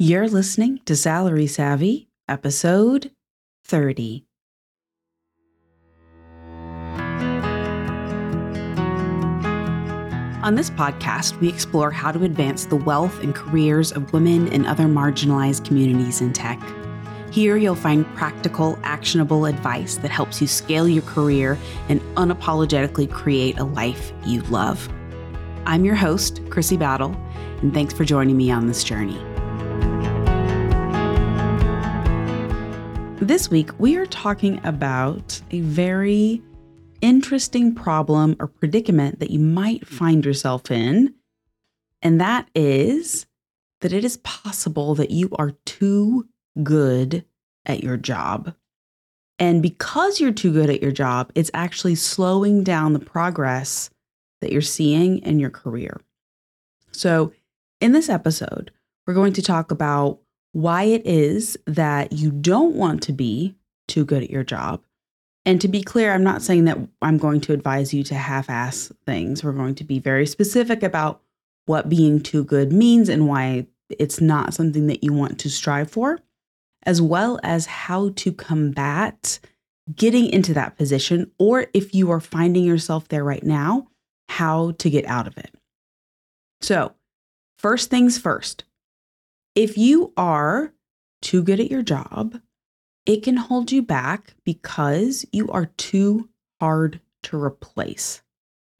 You're listening to Salary Savvy, episode 30. On this podcast, we explore how to advance the wealth and careers of women and other marginalized communities in tech. Here, you'll find practical, actionable advice that helps you scale your career and unapologetically create a life you love. I'm your host, Chrissy Battle, and thanks for joining me on this journey. This week, we are talking about a very interesting problem or predicament that you might find yourself in. And that is that it is possible that you are too good at your job. And because you're too good at your job, it's actually slowing down the progress that you're seeing in your career. So, in this episode, we're going to talk about why it is that you don't want to be too good at your job. And to be clear, I'm not saying that I'm going to advise you to half ass things. We're going to be very specific about what being too good means and why it's not something that you want to strive for, as well as how to combat getting into that position, or if you are finding yourself there right now, how to get out of it. So, first things first, if you are too good at your job, it can hold you back because you are too hard to replace.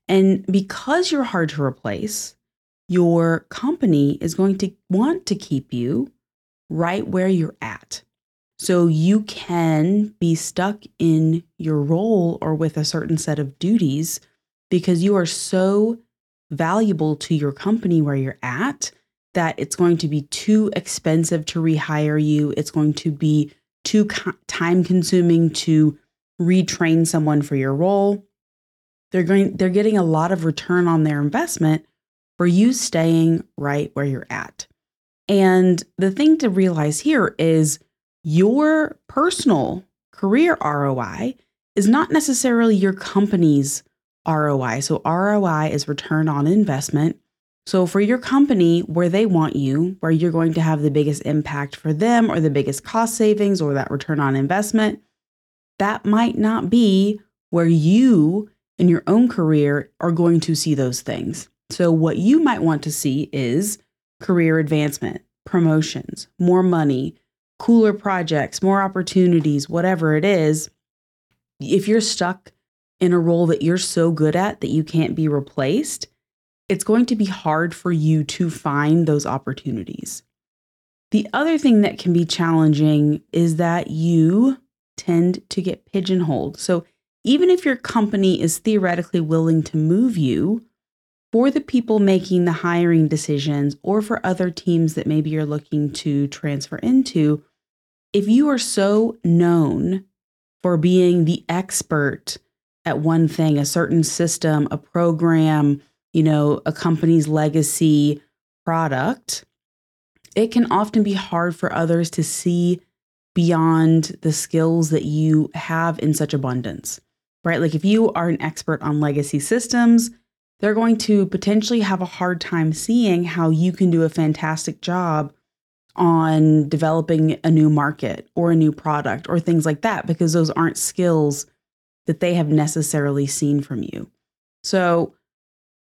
And because you're hard to replace, your company is going to want to keep you right where you're at. So you can be stuck in your role or with a certain set of duties because you are so valuable to your company where you're at that it's going to be too expensive to rehire you. It's going to be too time consuming to retrain someone for your role. They're going they're getting a lot of return on their investment for you staying right where you're at. And the thing to realize here is your personal career ROI is not necessarily your company's ROI. So ROI is return on investment. So, for your company, where they want you, where you're going to have the biggest impact for them or the biggest cost savings or that return on investment, that might not be where you in your own career are going to see those things. So, what you might want to see is career advancement, promotions, more money, cooler projects, more opportunities, whatever it is. If you're stuck in a role that you're so good at that you can't be replaced, it's going to be hard for you to find those opportunities. The other thing that can be challenging is that you tend to get pigeonholed. So, even if your company is theoretically willing to move you, for the people making the hiring decisions or for other teams that maybe you're looking to transfer into, if you are so known for being the expert at one thing, a certain system, a program, you know, a company's legacy product, it can often be hard for others to see beyond the skills that you have in such abundance, right? Like if you are an expert on legacy systems, they're going to potentially have a hard time seeing how you can do a fantastic job on developing a new market or a new product or things like that because those aren't skills that they have necessarily seen from you. So,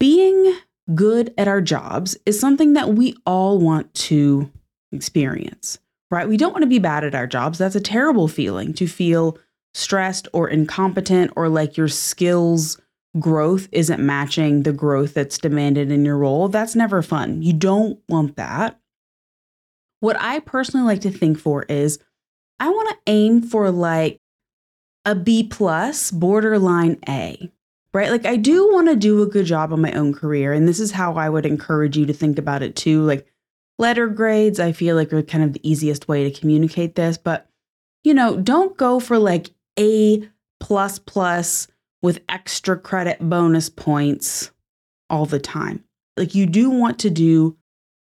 being good at our jobs is something that we all want to experience, right? We don't want to be bad at our jobs. That's a terrible feeling to feel stressed or incompetent or like your skills growth isn't matching the growth that's demanded in your role. That's never fun. You don't want that. What I personally like to think for is I want to aim for like a B plus, borderline A right? Like, I do want to do a good job on my own career. And this is how I would encourage you to think about it too. Like, letter grades, I feel like are kind of the easiest way to communicate this. But, you know, don't go for like A plus plus with extra credit bonus points all the time. Like, you do want to do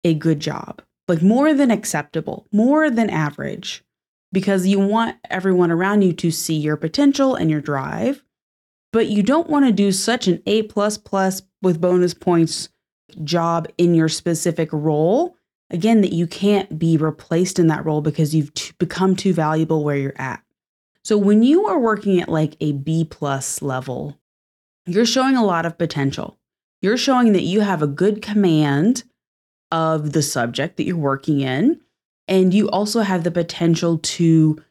a good job, like more than acceptable, more than average, because you want everyone around you to see your potential and your drive but you don't want to do such an A plus plus with bonus points job in your specific role again, that you can't be replaced in that role because you've t- become too valuable where you're at. So when you are working at like a B plus level, you're showing a lot of potential. You're showing that you have a good command of the subject that you're working in. And you also have the potential to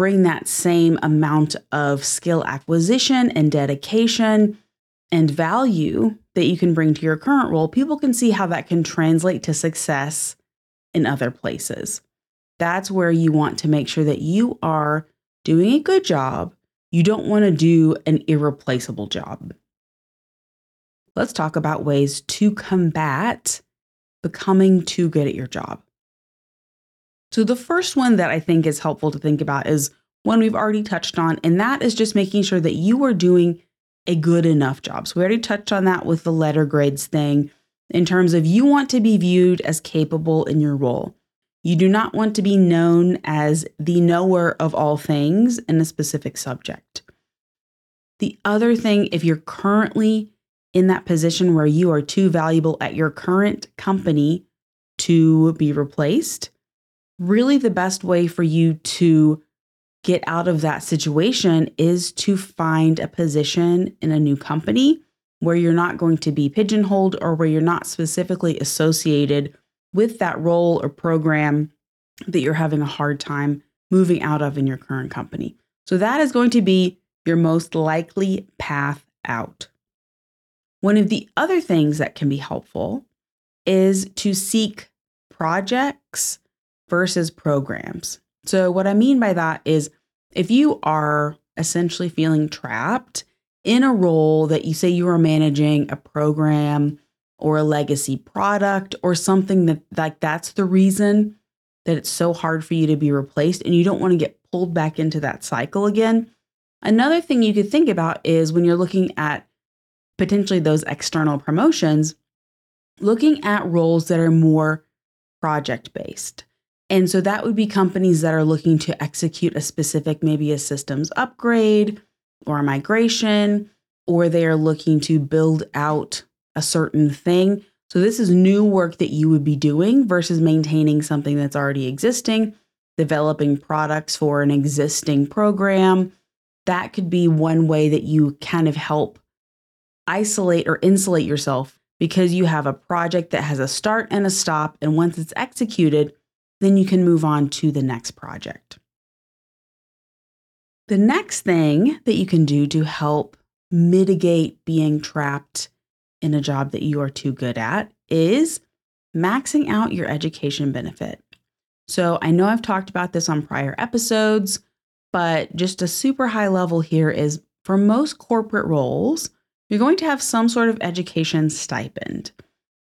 bring that same amount of skill acquisition and dedication and value that you can bring to your current role. People can see how that can translate to success in other places. That's where you want to make sure that you are doing a good job. You don't want to do an irreplaceable job. Let's talk about ways to combat becoming too good at your job. So, the first one that I think is helpful to think about is one we've already touched on, and that is just making sure that you are doing a good enough job. So, we already touched on that with the letter grades thing in terms of you want to be viewed as capable in your role. You do not want to be known as the knower of all things in a specific subject. The other thing, if you're currently in that position where you are too valuable at your current company to be replaced, really the best way for you to get out of that situation is to find a position in a new company where you're not going to be pigeonholed or where you're not specifically associated with that role or program that you're having a hard time moving out of in your current company. So that is going to be your most likely path out. One of the other things that can be helpful is to seek projects versus programs. So, what I mean by that is if you are essentially feeling trapped in a role that you say you are managing a program or a legacy product or something that like that's the reason that it's so hard for you to be replaced and you don't want to get pulled back into that cycle again. Another thing you could think about is when you're looking at potentially those external promotions, looking at roles that are more project based. And so that would be companies that are looking to execute a specific, maybe a systems upgrade or a migration, or they are looking to build out a certain thing. So this is new work that you would be doing versus maintaining something that's already existing, developing products for an existing program. That could be one way that you kind of help isolate or insulate yourself because you have a project that has a start and a stop. And once it's executed, then you can move on to the next project. The next thing that you can do to help mitigate being trapped in a job that you are too good at is maxing out your education benefit. So I know I've talked about this on prior episodes, but just a super high level here is for most corporate roles, you're going to have some sort of education stipend.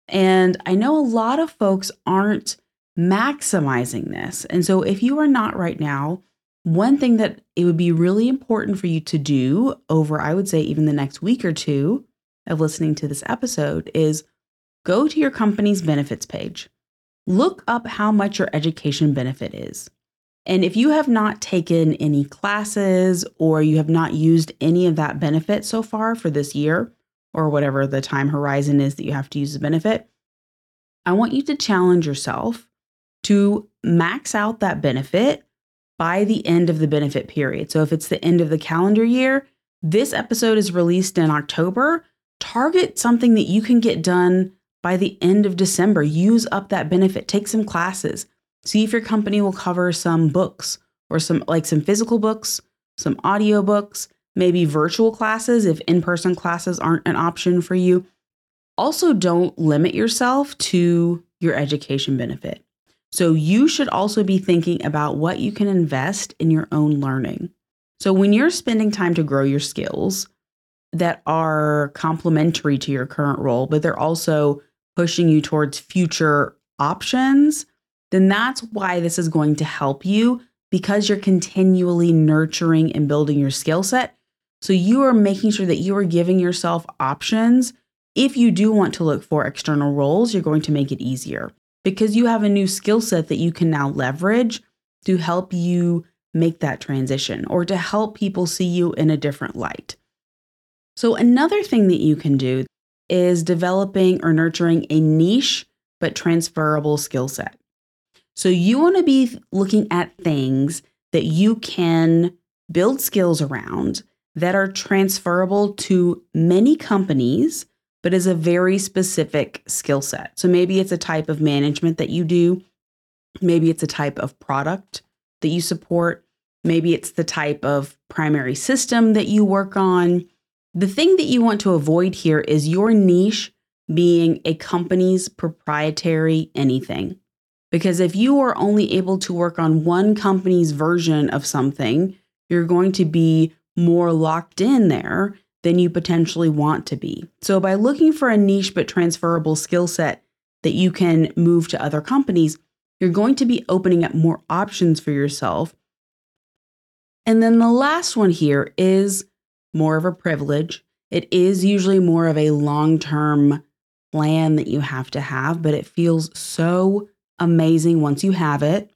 And I know a lot of folks aren't maximizing this. And so if you are not right now, one thing that it would be really important for you to do over, I would say, even the next week or two of listening to this episode is go to your company's benefits page. Look up how much your education benefit is. And if you have not taken any classes or you have not used any of that benefit so far for this year, or whatever the time horizon is that you have to use the benefit, I want you to challenge yourself to max out that benefit by the end of the benefit period. So if it's the end of the calendar year, this episode is released in October. Target something that you can get done by the end of December. Use up that benefit, take some classes See if your company will cover some books or some like some physical books, some audio books, maybe virtual classes if in-person classes aren't an option for you. Also don't limit yourself to your education benefit. So you should also be thinking about what you can invest in your own learning. So when you're spending time to grow your skills that are complementary to your current role, but they're also pushing you towards future options, then that's why this is going to help you because you're continually nurturing and building your skill set. So you are making sure that you are giving yourself options. If you do want to look for external roles, you're going to make it easier because you have a new skill set that you can now leverage to help you make that transition or to help people see you in a different light. So, another thing that you can do is developing or nurturing a niche but transferable skill set. So you want to be looking at things that you can build skills around that are transferable to many companies, but is a very specific skill set. So maybe it's a type of management that you do, maybe it's a type of product that you support, maybe it's the type of primary system that you work on. The thing that you want to avoid here is your niche being a company's proprietary anything. Because if you are only able to work on one company's version of something, you're going to be more locked in there than you potentially want to be. So, by looking for a niche but transferable skill set that you can move to other companies, you're going to be opening up more options for yourself. And then the last one here is more of a privilege. It is usually more of a long term plan that you have to have, but it feels so amazing once you have it.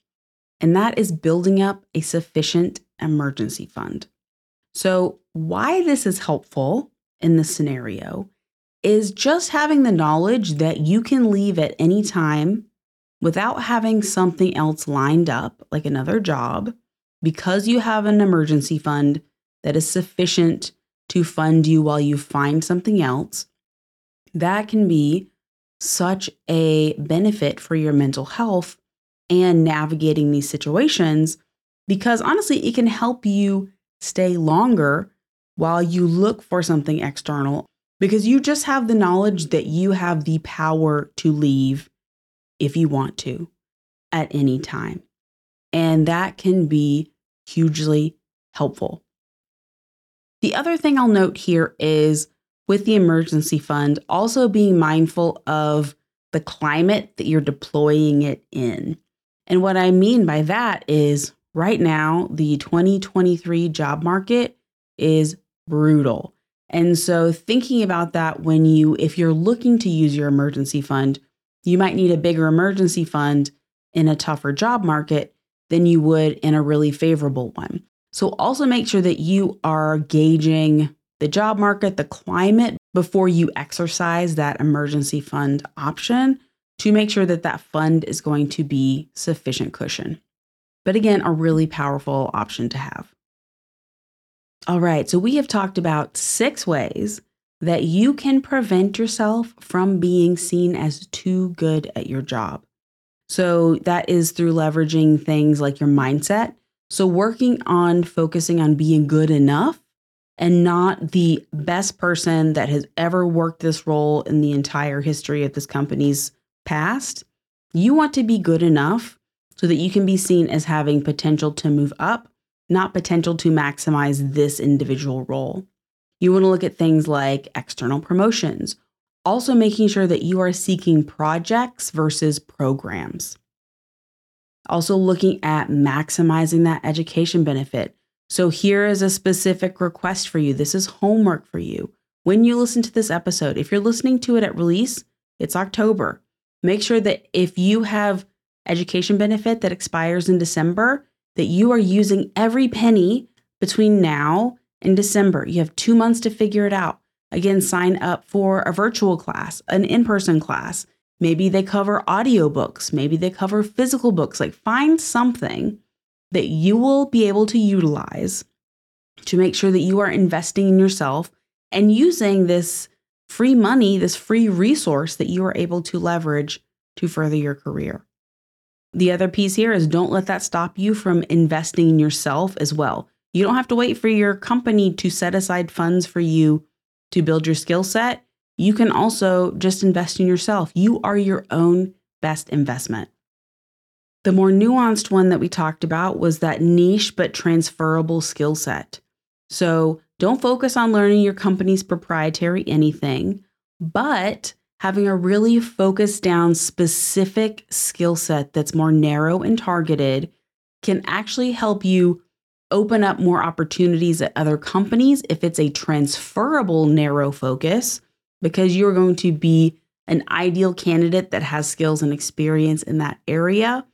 And that is building up a sufficient emergency fund. So, why this is helpful in this scenario is just having the knowledge that you can leave at any time without having something else lined up, like another job, because you have an emergency fund that is sufficient to fund you while you find something else. That can be such a benefit for your mental health and navigating these situations because honestly, it can help you stay longer while you look for something external because you just have the knowledge that you have the power to leave if you want to at any time. And that can be hugely helpful. The other thing I'll note here is with the emergency fund, also being mindful of the climate that you're deploying it in. And what I mean by that is right now, the 2023 job market is brutal. And so, thinking about that when you, if you're looking to use your emergency fund, you might need a bigger emergency fund in a tougher job market than you would in a really favorable one. So, also make sure that you are gauging the job market, the climate before you exercise that emergency fund option to make sure that that fund is going to be sufficient cushion. But again, a really powerful option to have. All right, so we have talked about six ways that you can prevent yourself from being seen as too good at your job. So that is through leveraging things like your mindset. So, working on focusing on being good enough and not the best person that has ever worked this role in the entire history of this company's past. You want to be good enough so that you can be seen as having potential to move up, not potential to maximize this individual role. You want to look at things like external promotions, also making sure that you are seeking projects versus programs. Also, looking at maximizing that education benefit. So, here is a specific request for you. This is homework for you. When you listen to this episode, if you're listening to it at release, it's October. Make sure that if you have education benefit that expires in December, that you are using every penny between now and December. You have two months to figure it out. Again, sign up for a virtual class, an in person class. Maybe they cover audiobooks, maybe they cover physical books. Like, find something that you will be able to utilize to make sure that you are investing in yourself and using this free money, this free resource that you are able to leverage to further your career. The other piece here is don't let that stop you from investing in yourself as well. You don't have to wait for your company to set aside funds for you to build your skill set. You can also just invest in yourself. You are your own best investment. The more nuanced one that we talked about was that niche but transferable skill set. So don't focus on learning your company's proprietary anything, but having a really focused down specific skill set that's more narrow and targeted can actually help you open up more opportunities at other companies if it's a transferable narrow focus because you're going to be an ideal candidate that has skills and experience in that area.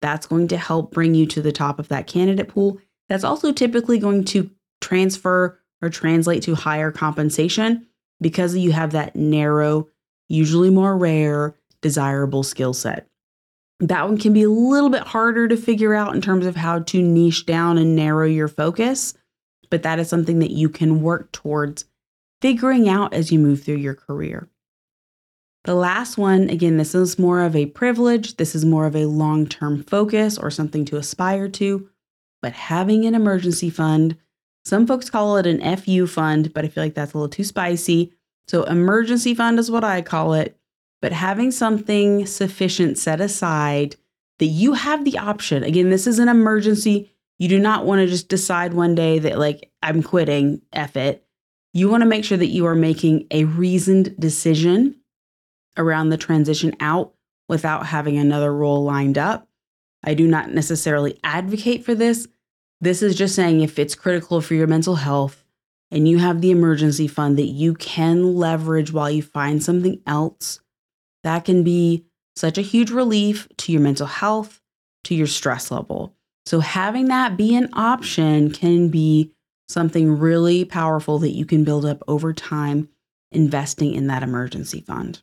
That's going to help bring you to the top of that candidate pool. That's also typically going to transfer or translate to higher compensation because you have that narrow usually more rare, desirable skill set. That one can be a little bit harder to figure out in terms of how to niche down and narrow your focus, but that is something that you can work towards figuring out as you move through your career. The last one, again, this is more of a privilege. This is more of a long term focus or something to aspire to. But having an emergency fund, some folks call it an FU fund, but I feel like that's a little too spicy. So, emergency fund is what I call it. But having something sufficient set aside that you have the option. Again, this is an emergency. You do not want to just decide one day that, like, I'm quitting, F it. You want to make sure that you are making a reasoned decision around the transition out without having another role lined up. I do not necessarily advocate for this. This is just saying if it's critical for your mental health and you have the emergency fund that you can leverage while you find something else, that can be such a huge relief to your mental health, to your stress level. So, having that be an option can be something really powerful that you can build up over time investing in that emergency fund.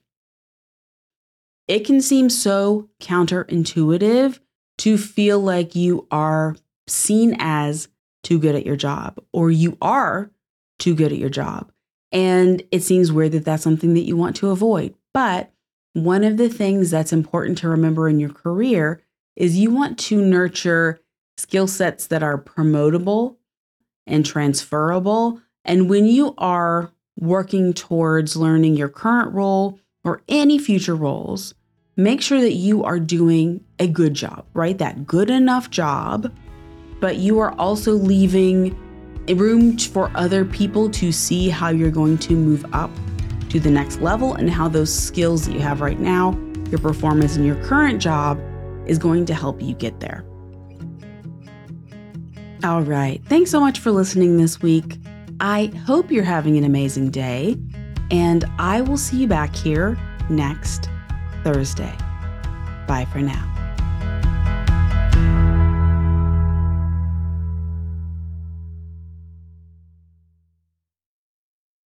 It can seem so counterintuitive to feel like you are seen as too good at your job or you are too good at your job. And it seems weird that that's something that you want to avoid. But one of the things that's important to remember in your career is you want to nurture skill sets that are promotable and transferable. And when you are working towards learning your current role or any future roles, make sure that you are doing a good job, right? That good enough job, but you are also leaving room for other people to see how you're going to move up to the next level and how those skills that you have right now, your performance in your current job, is going to help you get there. All right. Thanks so much for listening this week. I hope you're having an amazing day, and I will see you back here next Thursday. Bye for now.